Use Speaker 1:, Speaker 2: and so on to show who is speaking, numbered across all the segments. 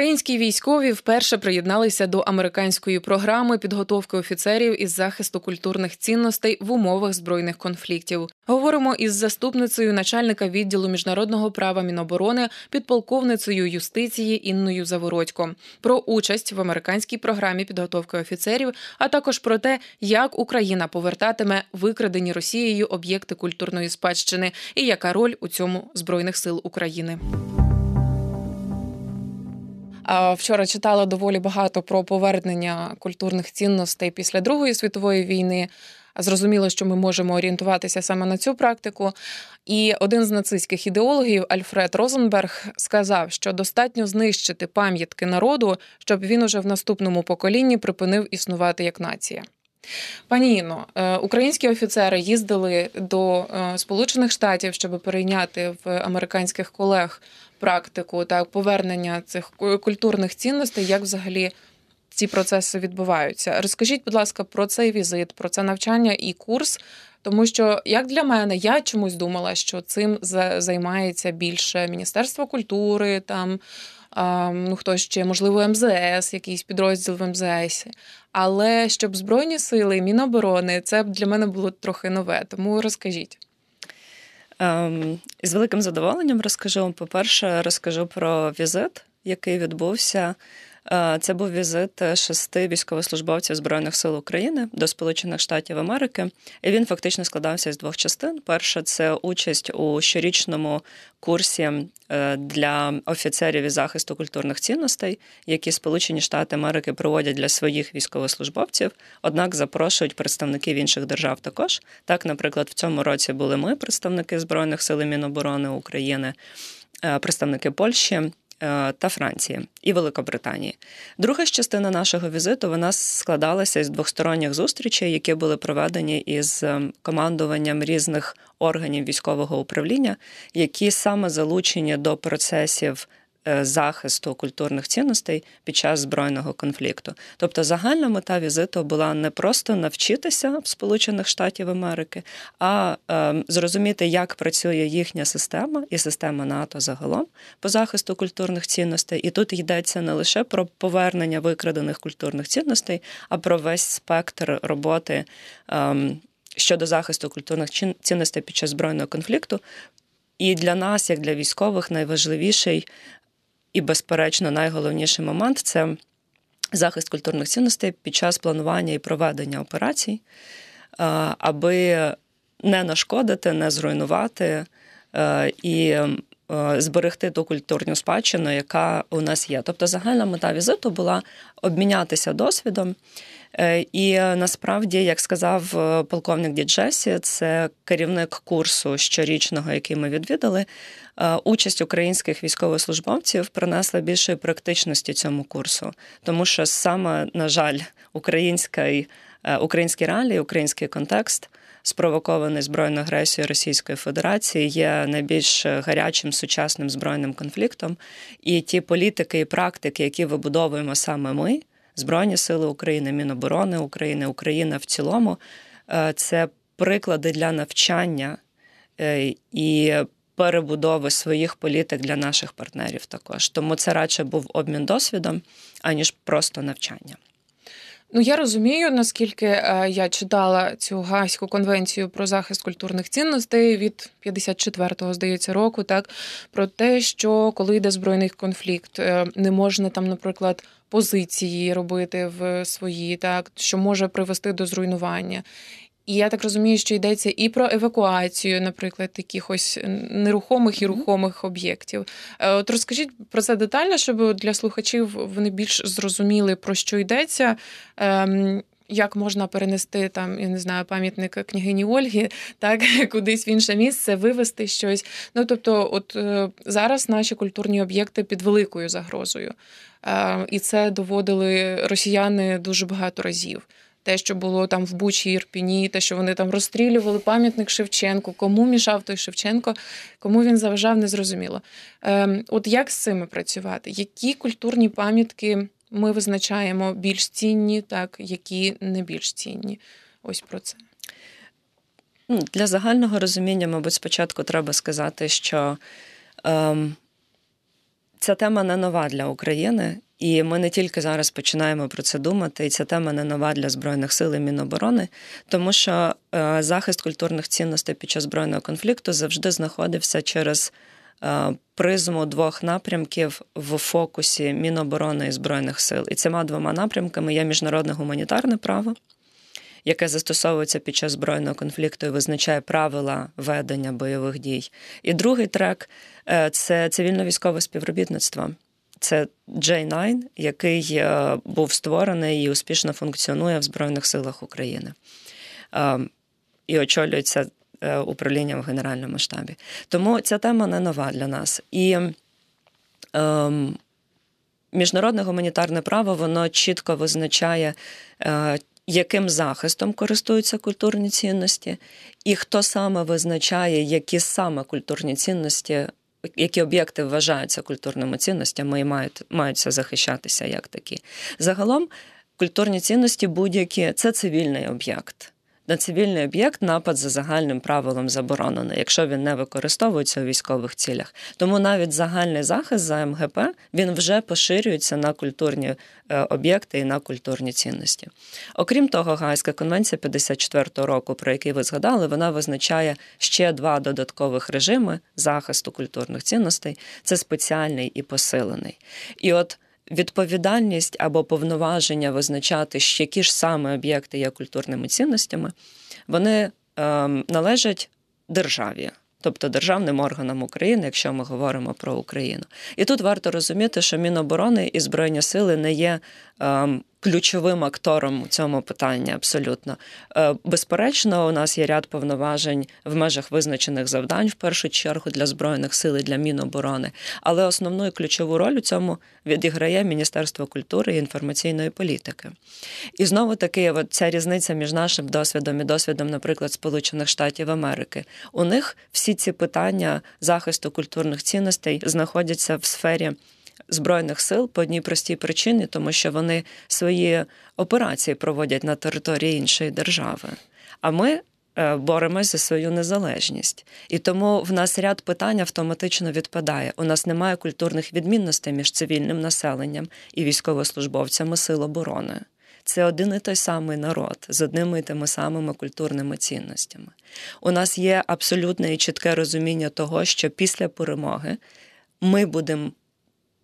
Speaker 1: Українські військові вперше приєдналися до американської програми підготовки офіцерів із захисту культурних цінностей в умовах збройних конфліктів. Говоримо із заступницею начальника відділу міжнародного права Міноборони, підполковницею юстиції Інною Завородько про участь в американській програмі підготовки офіцерів, а також про те, як Україна повертатиме викрадені Росією об'єкти культурної спадщини і яка роль у цьому збройних сил України. Вчора читала доволі багато про повернення культурних цінностей після Другої світової війни. Зрозуміло, що ми можемо орієнтуватися саме на цю практику. І один з нацистських ідеологів Альфред Розенберг сказав, що достатньо знищити пам'ятки народу, щоб він уже в наступному поколінні припинив існувати як нація. Пані Інно, е, українські офіцери їздили до е, Сполучених Штатів, щоб перейняти в американських колег практику та повернення цих культурних цінностей, як взагалі ці процеси відбуваються. Розкажіть, будь ласка, про цей візит, про це навчання і курс. Тому що, як для мене, я чомусь думала, що цим займається більше Міністерство культури, там ну хтось ще, можливо, МЗС, якийсь підрозділ в МЗС. Але щоб Збройні сили, Міноборони, це для мене було трохи нове. Тому розкажіть.
Speaker 2: Ем, з великим задоволенням розкажу. По-перше, розкажу про візит, який відбувся. Е, це був візит шести військовослужбовців Збройних сил України до Сполучених Штатів Америки. І він фактично складався з двох частин. Перша це участь у щорічному курсі е, для офіцерів із захисту культурних цінностей, які Сполучені Штати Америки проводять для своїх військовослужбовців. Однак запрошують представників інших держав також. Так, наприклад, в цьому році були ми, представники Збройних сил і Міноборони України, е, представники Польщі. Е, та Франції і Великобританії. Друга ж частина нашого візиту вона складалася із двосторонніх зустрічей, які були проведені із ем, командуванням різних органів військового управління, які саме залучені до процесів Е, захисту культурних цінностей під час збройного конфлікту. Тобто загальна мета візиту була не просто навчитися в Сполучених Штатів Америки, а е, зрозуміти, як працює їхня система і система НАТО загалом по захисту культурних цінностей. І тут йдеться не лише про повернення викрадених культурних цінностей, а про весь спектр роботи. Е, Щодо захисту культурних цінностей під час збройного конфлікту, і для нас, як для військових, найважливіший і, безперечно, найголовніший момент це захист культурних цінностей під час планування і проведення операцій, аби не нашкодити, не зруйнувати е, і е, зберегти ту культурну спадщину, яка у нас є. Тобто, загальна мета візиту була обмінятися досвідом. І насправді, як сказав полковник Діджесі, це керівник курсу щорічного, який ми відвідали. Е, участь українських військовослужбовців принесла більшої практичності цьому курсу, тому що саме, на жаль, український, е, українські реалії, український контекст. Спровокований збройною агресією Російської Федерації є найбільш гарячим сучасним збройним конфліктом, і ті політики і практики, які вибудовуємо саме ми, Збройні Сили України, Міноборони України, Україна в цілому, е, це приклади для навчання і перебудови своїх політик для наших партнерів також. Тому це радше був обмін досвідом, аніж просто навчання.
Speaker 1: Ну, я розумію, наскільки е, я читала цю Гаську конвенцію про захист культурних цінностей від 54-го, здається, року, так про те, що коли йде збройний конфлікт, е, не можна там, наприклад, позиції робити в свої, так що може привести до зруйнування. І я так розумію, що йдеться і про евакуацію, наприклад, якихось нерухомих і рухомих об'єктів. Е, от розкажіть про це детально, щоб для слухачів вони більш зрозуміли, про що йдеться. Як можна перенести там, я не знаю, пам'ятник княгині Ольги, так кудись в інше місце, вивести щось. Ну тобто, от е, зараз наші культурні об'єкти під великою загрозою, е, і це доводили росіяни дуже багато разів те, що було там в Бучі Ірпіні, те, що вони там розстрілювали пам'ятник Шевченку, кому мішав той Шевченко, кому він заважав, незрозуміло. Ем, От як з цими працювати? Які культурні пам'ятки Ми визначаємо більш цінні, так які не більш цінні. Ось про це.
Speaker 2: Ну, для загального розуміння, мабуть, спочатку треба сказати, що ем, ця тема не нова для України, і ми не тільки зараз починаємо про це думати, і ця тема не нова для Збройних сил і Міноборони, тому що е, захист культурних цінностей під час збройного конфлікту завжди знаходився через призму двох напрямків в фокусі Міноборони і Збройних сил. І цими двома напрямками є міжнародне гуманітарне право яке застосовується під час збройного конфлікту і визначає правила ведення бойових дій. І другий трек е, це цивільно-військове співробітництво. Це J9, який е, був створений і успішно функціонує в Збройних силах України. Е, і очолюється управлінням в генеральному штабі. Тому ця тема не нова для нас. І ем, міжнародне гуманітарне право воно чітко визначає яким захистом користуються культурні цінності, і хто саме визначає, які саме культурні цінності, які об'єкти вважаються культурними цінностями і мають, маються захищатися як такі. Загалом культурні цінності будь-які це цивільний об'єкт на цивільний об'єкт напад за загальним правилом заборонений, якщо він не використовується у військових цілях. Тому навіть загальний захист за МГП він вже поширюється на культурні е, об'єкти і на культурні цінності. Окрім того, Гайська конвенція 54-го року, про який ви згадали, вона визначає ще два додаткових режими захисту культурних цінностей: це спеціальний і посилений. І от відповідальність або повноваження визначати, які ж саме об'єкти є культурними цінностями, вони е, належать державі. Тобто державним органам України, якщо ми говоримо про Україну, і тут варто розуміти, що Міноборони і Збройні сили не є ем, ключовим актором у цьому питанні. Абсолютно е, безперечно, у нас є ряд повноважень в межах визначених завдань, в першу чергу для збройних сил і для Міноборони. Але основну і ключову роль у цьому відіграє Міністерство культури і інформаційної політики. І знову таки, от ця різниця між нашим досвідом і досвідом, наприклад, Сполучених Штатів Америки. У них всі ці питання захисту культурних цінностей знаходяться в сфері збройних сил по одній простій причині, тому що вони свої операції проводять на території іншої держави. А ми е, боремось за свою незалежність. І тому в нас ряд питань автоматично відпадає. У нас немає культурних відмінностей між цивільним населенням і військовослужбовцями Сил оборони. Це один і той самий народ з одними і тими самими культурними цінностями. У нас є абсолютне і чітке розуміння того, що після перемоги ми будемо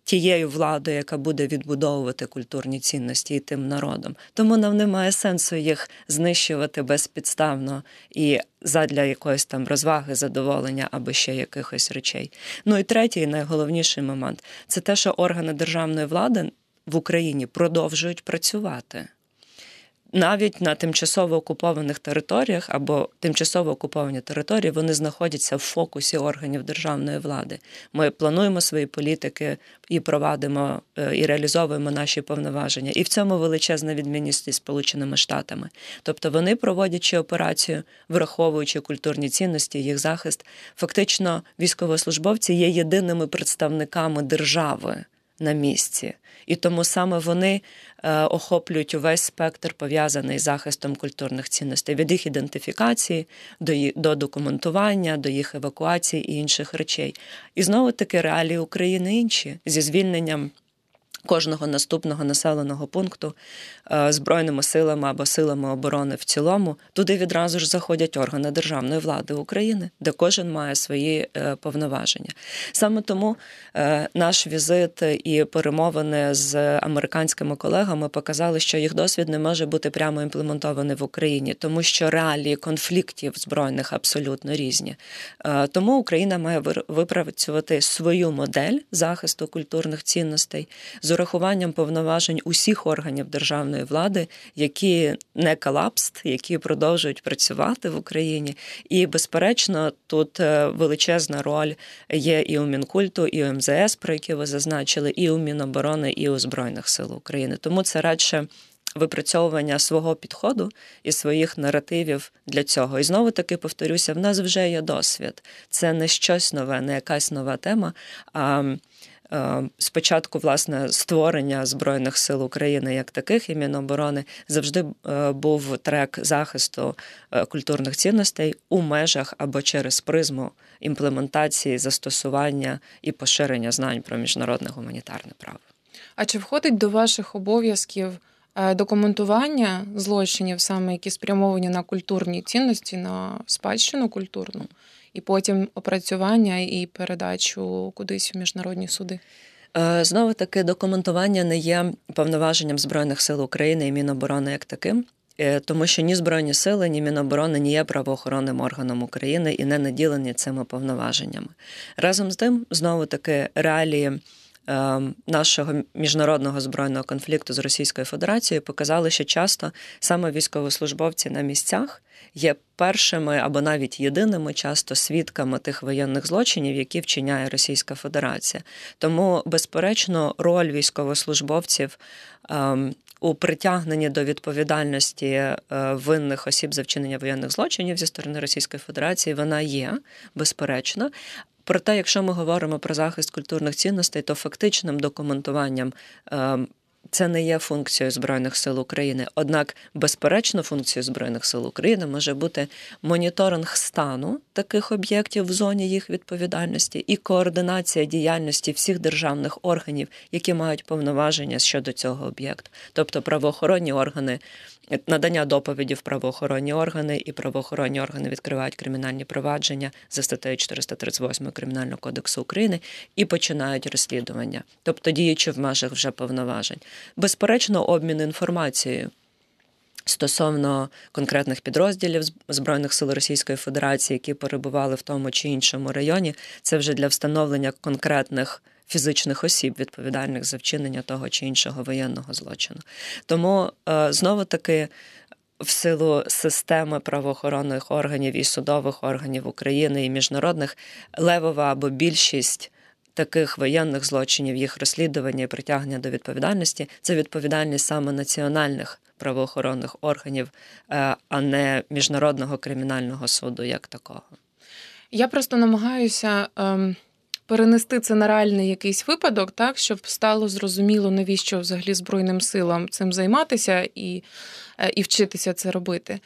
Speaker 2: тією владою, яка буде відбудовувати культурні цінності і тим народом. Тому нам немає сенсу їх знищувати безпідставно і задля якоїсь там розваги, задоволення або ще якихось речей. Ну і третій, найголовніший момент це те, що органи державної влади в Україні продовжують працювати навіть на тимчасово окупованих територіях або тимчасово окуповані території вони знаходяться в фокусі органів державної влади. Ми плануємо свої політики і провадимо е, і реалізовуємо наші повноваження. І в цьому величезна відмінність із Сполученими Штатами. Тобто вони проводячи операцію, враховуючи культурні цінності, їх захист, фактично військовослужбовці є єдиними представниками держави на місці. І тому саме вони е, охоплюють увесь спектр пов'язаний з захистом культурних цінностей від їх ідентифікації до до документування, до їх евакуації і інших речей. І знову таки реалії України інші зі звільненням кожного наступного населеного пункту е, збройними силами або силами оборони в цілому, туди відразу ж заходять органи державної влади України, де кожен має свої е, повноваження. Саме тому е, наш візит і перемовини з американськими колегами показали, що їх досвід не може бути прямо імплементований в Україні, тому що реалії конфліктів збройних абсолютно різні. Тому Україна має випрацювати свою модель захисту культурних цінностей з урахуванням повноважень усіх органів державної влади, які не колапст, які продовжують працювати в Україні. І, безперечно, тут е, величезна роль є і у Мінкульту, і у МЗС, про які ви зазначили, і у Міноборони, і у Збройних сил України. Тому це радше. Випрацьовування свого підходу і своїх наративів для цього. І знову таки повторюся: в нас вже є досвід. Це не щось нове, не якась нова тема. а Спочатку, власне, створення Збройних сил України як таких і Міноборони завжди був трек захисту культурних цінностей у межах або через призму імплементації, застосування і поширення знань про міжнародне гуманітарне право.
Speaker 1: А чи входить до ваших обов'язків е, документування злочинів, саме які спрямовані на культурні цінності, на спадщину культурну, і потім опрацювання і передачу кудись в міжнародні суди?
Speaker 2: Е, Знову таки, документування не є повноваженням Збройних сил України і Міноборони як таким. Е, тому що ні Збройні сили, ні Міноборони не є правоохоронним органом України і не наділені цими повноваженнями. Разом з тим, знову таки, реалії Ем, нашого міжнародного збройного конфлікту з Російською Федерацією показали, що часто саме військовослужбовці на місцях є першими або навіть єдиними часто свідками тих воєнних злочинів, які вчиняє Російська Федерація. Тому, безперечно, роль військовослужбовців. Ем, у притягненні до відповідальності е, винних осіб за вчинення воєнних злочинів зі сторони Російської Федерації вона є безперечно, Проте, якщо ми говоримо про захист культурних цінностей, то фактичним документуванням ем, це не є функцією Збройних сил України. Однак, безперечно, функцією Збройних сил України може бути моніторинг стану таких об'єктів в зоні їх відповідальності і координація діяльності всіх державних органів, які мають повноваження щодо цього об'єкту, тобто правоохоронні органи надання доповіді в правоохоронні органи, і правоохоронні органи відкривають кримінальні провадження за статтею 438 Кримінального кодексу України і починають розслідування, тобто діючи в межах вже повноважень. Безперечно, обмін інформацією. Стосовно конкретних підрозділів Збройних сил Російської Федерації, які перебували в тому чи іншому районі, це вже для встановлення конкретних фізичних осіб, відповідальних за вчинення того чи іншого воєнного злочину. Тому е, знову таки. В силу системи правоохоронних органів і судових органів України і міжнародних левова або більшість таких воєнних злочинів, їх розслідування і притягнення до відповідальності це відповідальність саме національних правоохоронних органів, е, а не міжнародного кримінального суду як такого.
Speaker 1: Я просто намагаюся. Ем перенести це на реальний якийсь випадок, так щоб стало зрозуміло, навіщо взагалі Збройним силам цим займатися і, е, і вчитися це робити.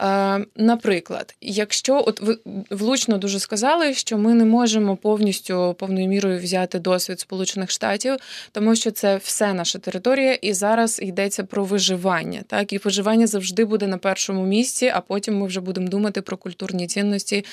Speaker 1: Е, наприклад, якщо от ви влучно дуже сказали, що ми не можемо повністю повною мірою взяти досвід Сполучених Штатів, тому що це все наша територія, і зараз йдеться про виживання. Так і виживання завжди буде на першому місці, а потім ми вже будемо думати про культурні цінності.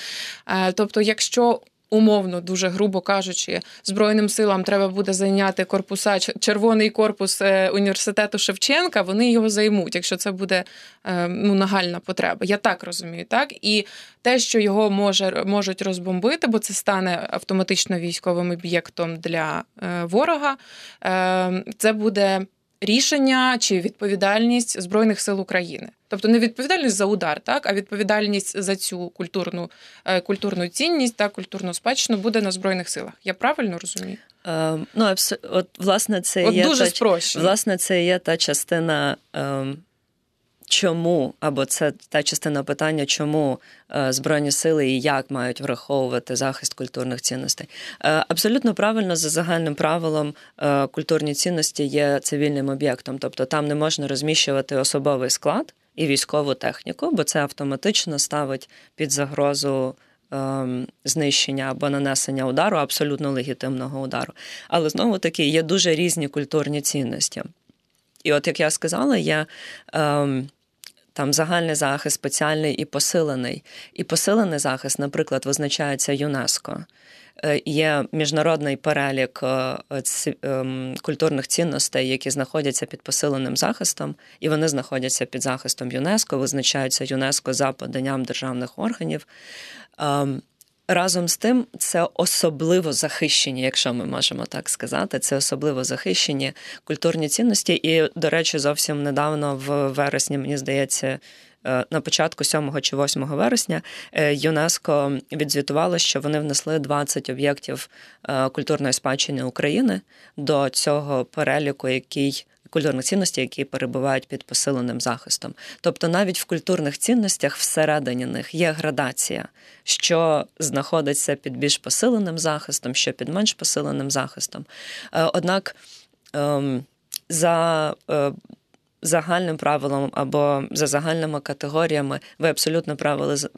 Speaker 1: Е, тобто, якщо Умовно, дуже грубо кажучи, збройним силам треба буде зайняти корпуса червоний корпус е, університету Шевченка. Вони його займуть, якщо це буде е, ну, нагальна потреба. Я так розумію, так і те, що його може можуть розбомбити, бо це стане автоматично військовим об'єктом для е, ворога. Це буде рішення чи відповідальність збройних сил України. Тобто не відповідальність за удар, так а відповідальність за цю культурну е, культурну цінність та культурну спадщину буде на збройних силах. Я правильно розумію?
Speaker 2: Е, ну, от, власне, це
Speaker 1: от
Speaker 2: є
Speaker 1: дуже
Speaker 2: та,
Speaker 1: спрощено.
Speaker 2: Власне, це є та частина. Е, Чому або це та частина питання, чому е, збройні сили і як мають враховувати захист культурних цінностей? Е, абсолютно правильно за загальним правилом е, культурні цінності є цивільним об'єктом, тобто там не можна розміщувати особовий склад і військову техніку, бо це автоматично ставить під загрозу. Ем, знищення або нанесення удару, абсолютно легітимного удару. Але знову таки є дуже різні культурні цінності. І от як я сказала, є ем, там загальний захист, спеціальний і посилений. І посилений захист, наприклад, визначається ЮНЕСКО. Е, є міжнародний перелік е, ем, культурних цінностей, які знаходяться під посиленим захистом, і вони знаходяться під захистом ЮНЕСКО, визначаються ЮНЕСКО за поданням державних органів. Разом з тим, це особливо захищені, якщо ми можемо так сказати, це особливо захищені культурні цінності. І, до речі, зовсім недавно в вересні, мені здається, Е, на початку 7 чи 8 вересня е, ЮНЕСКО відзвітувало, що вони внесли 20 об'єктів е, культурної спадщини України до цього переліку, який культурних цінностей, які перебувають під посиленим захистом. Тобто навіть в культурних цінностях всередині них є градація, що знаходиться під більш посиленим захистом, що під менш посиленим захистом. Е, однак ем, за е, загальним правилом або за загальними категоріями ви абсолютно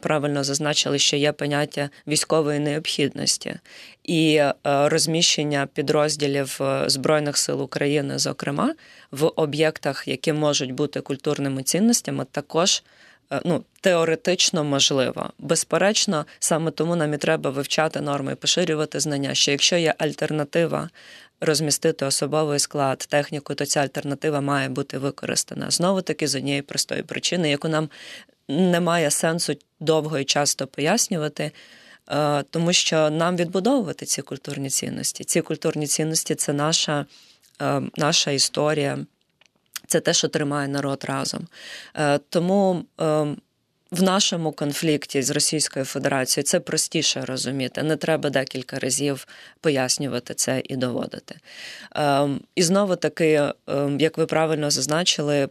Speaker 2: правильно зазначили, що є поняття військової необхідності і е, розміщення підрозділів е, Збройних сил України, зокрема в об'єктах, які можуть бути культурними цінностями, також. Е, ну, теоретично можливо. Безперечно, саме тому нам і треба вивчати норми поширювати знання, що якщо є альтернатива розмістити особовий склад, техніку, то ця альтернатива має бути використана. Знову таки з однієї простої причини, яку нам немає сенсу довго і часто пояснювати. Е, тому що нам відбудовувати ці культурні цінності. Ці культурні цінності це наша, е, наша історія, це те, що тримає народ разом. Е, тому в нашому конфлікті з Російською Федерацією це простіше розуміти. Не треба декілька разів пояснювати це і доводити. Ем, і знову таки, ем, як ви правильно зазначили,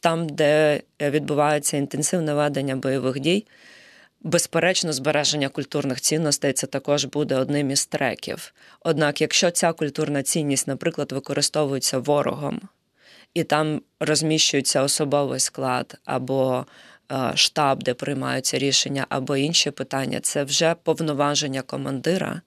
Speaker 2: там, де відбувається інтенсивне ведення бойових дій. Безперечно, збереження культурних цінностей це також буде одним із треків. Однак, якщо ця культурна цінність, наприклад, використовується ворогом, і там розміщується особовий склад або штаб, де приймаються рішення, або інші питання, це вже повноваження командира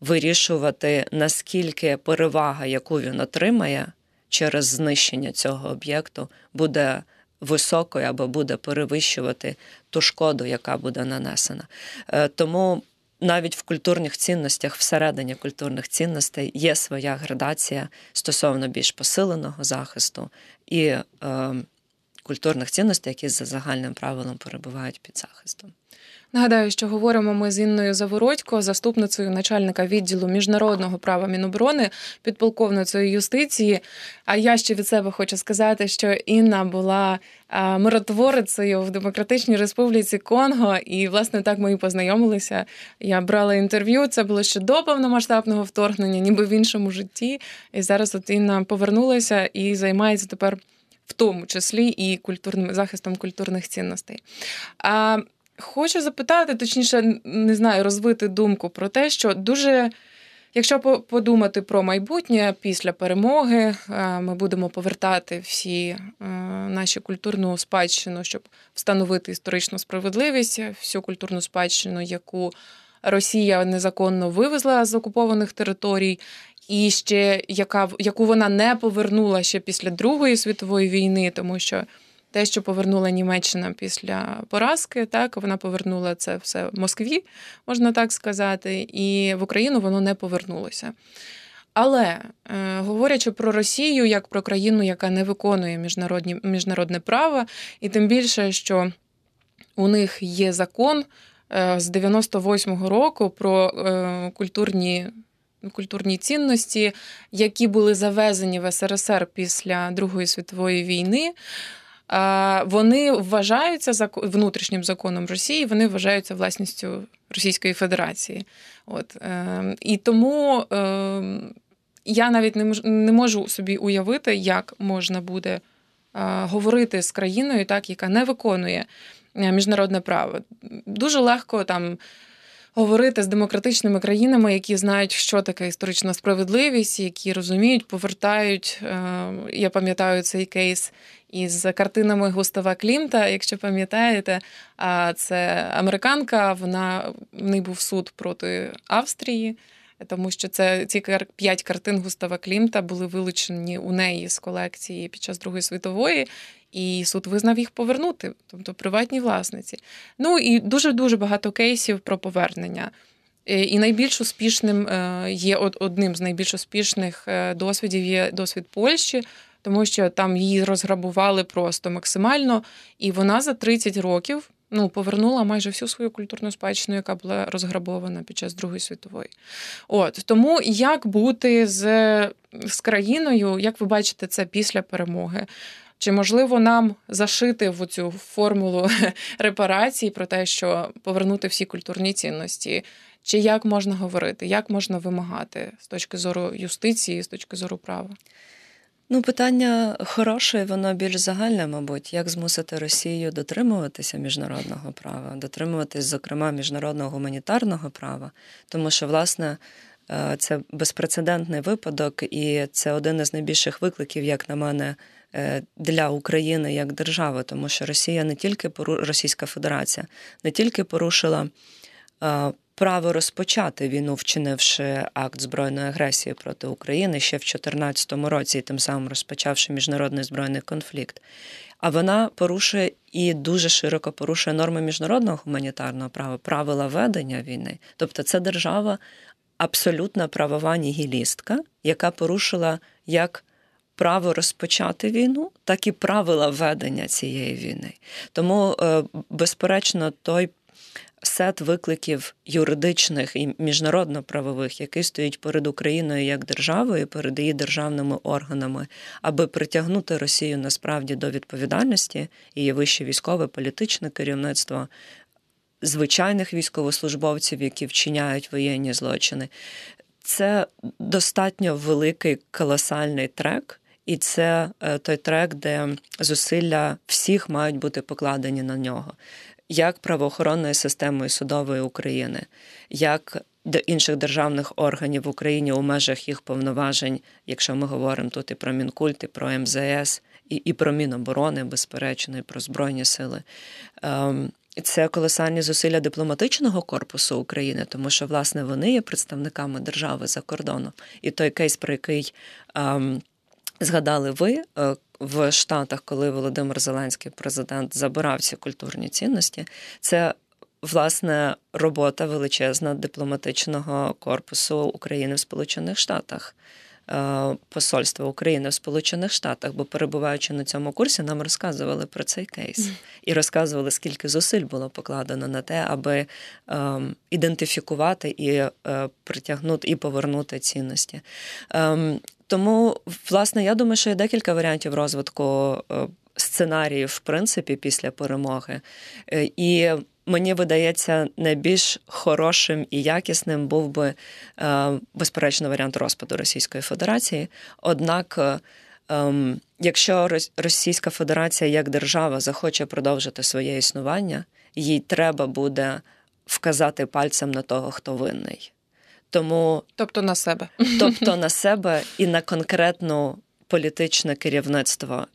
Speaker 2: вирішувати, наскільки перевага, яку він отримає через знищення цього об'єкту, буде високою або буде перевищувати ту шкоду, яка буде нанесена. Е, тому навіть в культурних цінностях, всередині культурних цінностей є своя градація стосовно більш посиленого захисту і е, культурних цінностей, які за загальним правилом перебувають під захистом.
Speaker 1: Нагадаю, що говоримо ми з Інною Завородько, заступницею начальника відділу міжнародного права Міноборони, підполковницею юстиції. А я ще від себе хочу сказати, що Інна була миротворицею в Демократичній Республіці Конго, і власне так ми і познайомилися. Я брала інтерв'ю. Це було ще до повномасштабного вторгнення, ніби в іншому житті. І зараз от Інна повернулася і займається тепер в тому числі і культурним захистом культурних цінностей. А хочу запитати, точніше, не знаю, розвити думку про те, що дуже. Якщо подумати про майбутнє після перемоги, ми будемо повертати всі нашу культурну спадщину, щоб встановити історичну справедливість, всю культурну спадщину, яку Росія незаконно вивезла з окупованих територій, і ще яка яку вона не повернула ще після Другої світової війни, тому що те, що повернула Німеччина після поразки, так вона повернула це все в Москві, можна так сказати, і в Україну воно не повернулося. Але е, говорячи про Росію як про країну, яка не виконує міжнародні, міжнародне право, і тим більше, що у них є закон е, з 98-го року про е, культурні культурні цінності, які були завезені в СРСР після Другої світової війни. Вони вважаються внутрішнім законом Росії, вони вважаються власністю Російської Федерації. От ем, і тому ем, я навіть не можу собі уявити, як можна буде говорити з країною, так яка не виконує е, міжнародне право. Дуже легко там говорити з демократичними країнами, які знають, що таке історична справедливість, які розуміють, повертають. Е, я пам'ятаю цей кейс із картинами Густава Клімта. Якщо пам'ятаєте, це американка. Вона в неї був суд проти Австрії. Тому що це ці п'ять картин Густава Клімта були вилучені у неї з колекції під час Другої світової, і суд визнав їх повернути, тобто приватній власниці. Ну і дуже дуже багато кейсів про повернення. Е, і найбільш успішним е, є одним з найбільш успішних е, досвідів є досвід Польщі, тому що там її розграбували просто максимально, і вона за 30 років ну, повернула майже всю свою культурну спадщину, яка була розграбована під час Другої світової. От тому як бути з, з країною, як ви бачите, це після перемоги? Чи можливо нам зашити в цю формулу репарацій про те, що повернути всі культурні цінності? Чи як можна говорити, як можна вимагати з точки зору юстиції, з точки зору права?
Speaker 2: Ну, питання хороше, воно більш загальне, мабуть, як змусити Росію дотримуватися міжнародного права, дотримуватись, зокрема, міжнародного гуманітарного права, тому що, власне, е, це безпрецедентний випадок, і це один із найбільших викликів, як на мене, для України як держави, тому що Росія не тільки Російська Федерація не тільки порушила е, право розпочати війну, вчинивши акт збройної агресії проти України ще в 2014 році, і тим самим розпочавши міжнародний збройний конфлікт. А вона порушує і дуже широко порушує норми міжнародного гуманітарного права, правила ведення війни. Тобто, це держава абсолютна правова нігілістка, яка порушила як право розпочати війну, так і правила ведення цієї війни. Тому, е, безперечно, той сет викликів юридичних і міжнародно-правових, який стоїть перед Україною як державою, перед її державними органами, аби притягнути Росію насправді до відповідальності, її вище військове, політичне керівництво. Звичайних військовослужбовців, які вчиняють воєнні злочини, це достатньо великий колосальний трек, і це е, той трек, де зусилля всіх мають бути покладені на нього як правоохоронною системою судової України, як до інших державних органів в Україні у межах їх повноважень, якщо ми говоримо тут і про Мінкульт, і про МЗС, і і про Міноборони, безперечно, і про Збройні сили. Ем, це колосальні зусилля дипломатичного корпусу України, тому що власне вони є представниками держави за кордоном. І той кейс, про який ем, згадали ви, е, в Штатах, коли Володимир Зеленський, президент, забирав ці культурні цінності, це власне робота величезна дипломатичного корпусу України в Сполучених Штатах. Е, посольства України в Сполучених Штатах, бо перебуваючи на цьому курсі, нам розказували про цей кейс і розказували, скільки зусиль було покладено на те, аби ем, ідентифікувати і е, притягнути і повернути цінності. Ем, тому, власне, я думаю, що є декілька варіантів розвитку е, сценаріїв, в принципі, після перемоги. Е, і мені видається, найбільш хорошим і якісним був би, е, безперечно, варіант розпаду Російської Федерації. Однак, ем, якщо Російська Федерація як держава захоче продовжити своє існування, їй треба буде вказати пальцем на того, хто винний. Тому
Speaker 1: тобто на себе,
Speaker 2: тобто на себе і на конкретну політичне керівництво,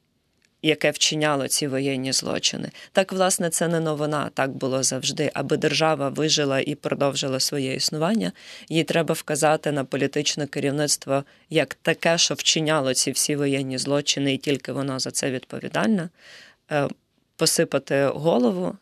Speaker 2: яке вчиняло ці воєнні злочини. Так, власне, це не новина, так було завжди. Аби держава вижила і продовжила своє існування, їй треба вказати на політичне керівництво як таке, що вчиняло ці всі воєнні злочини, і тільки воно за це відповідальне, е, посипати голову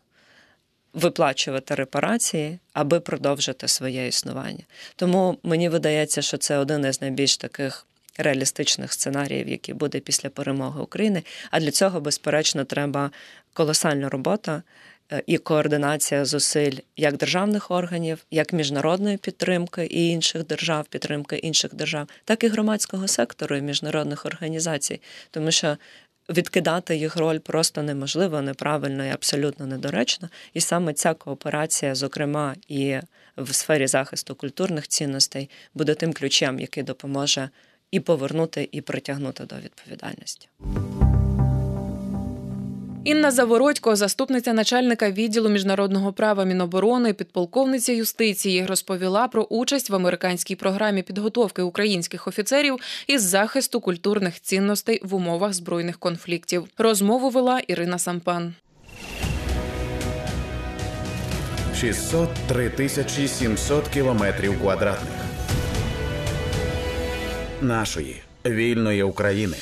Speaker 2: виплачувати репарації, аби продовжити своє існування. Тому мені видається, що це один із найбільш таких. Реалістичних сценаріїв, які буде після перемоги України. А для цього, безперечно, треба колосальна робота е, і координація зусиль як державних органів, як міжнародної підтримки і інших держав, підтримки інших держав, так і громадського сектору і міжнародних організацій, тому що відкидати їх роль просто неможливо, неправильно і абсолютно недоречно. І саме ця кооперація, зокрема і в сфері захисту культурних цінностей, буде тим ключем, який допоможе і повернути, і притягнути до відповідальності.
Speaker 1: Інна Завородько, заступниця начальника відділу міжнародного права Міноборони, підполковниця юстиції, розповіла про участь в американській програмі підготовки українських офіцерів із захисту культурних цінностей в умовах збройних конфліктів. Розмову вела Ірина Сампан.
Speaker 3: 603 тисячі 700 кілометрів квадратних нашої вільної України.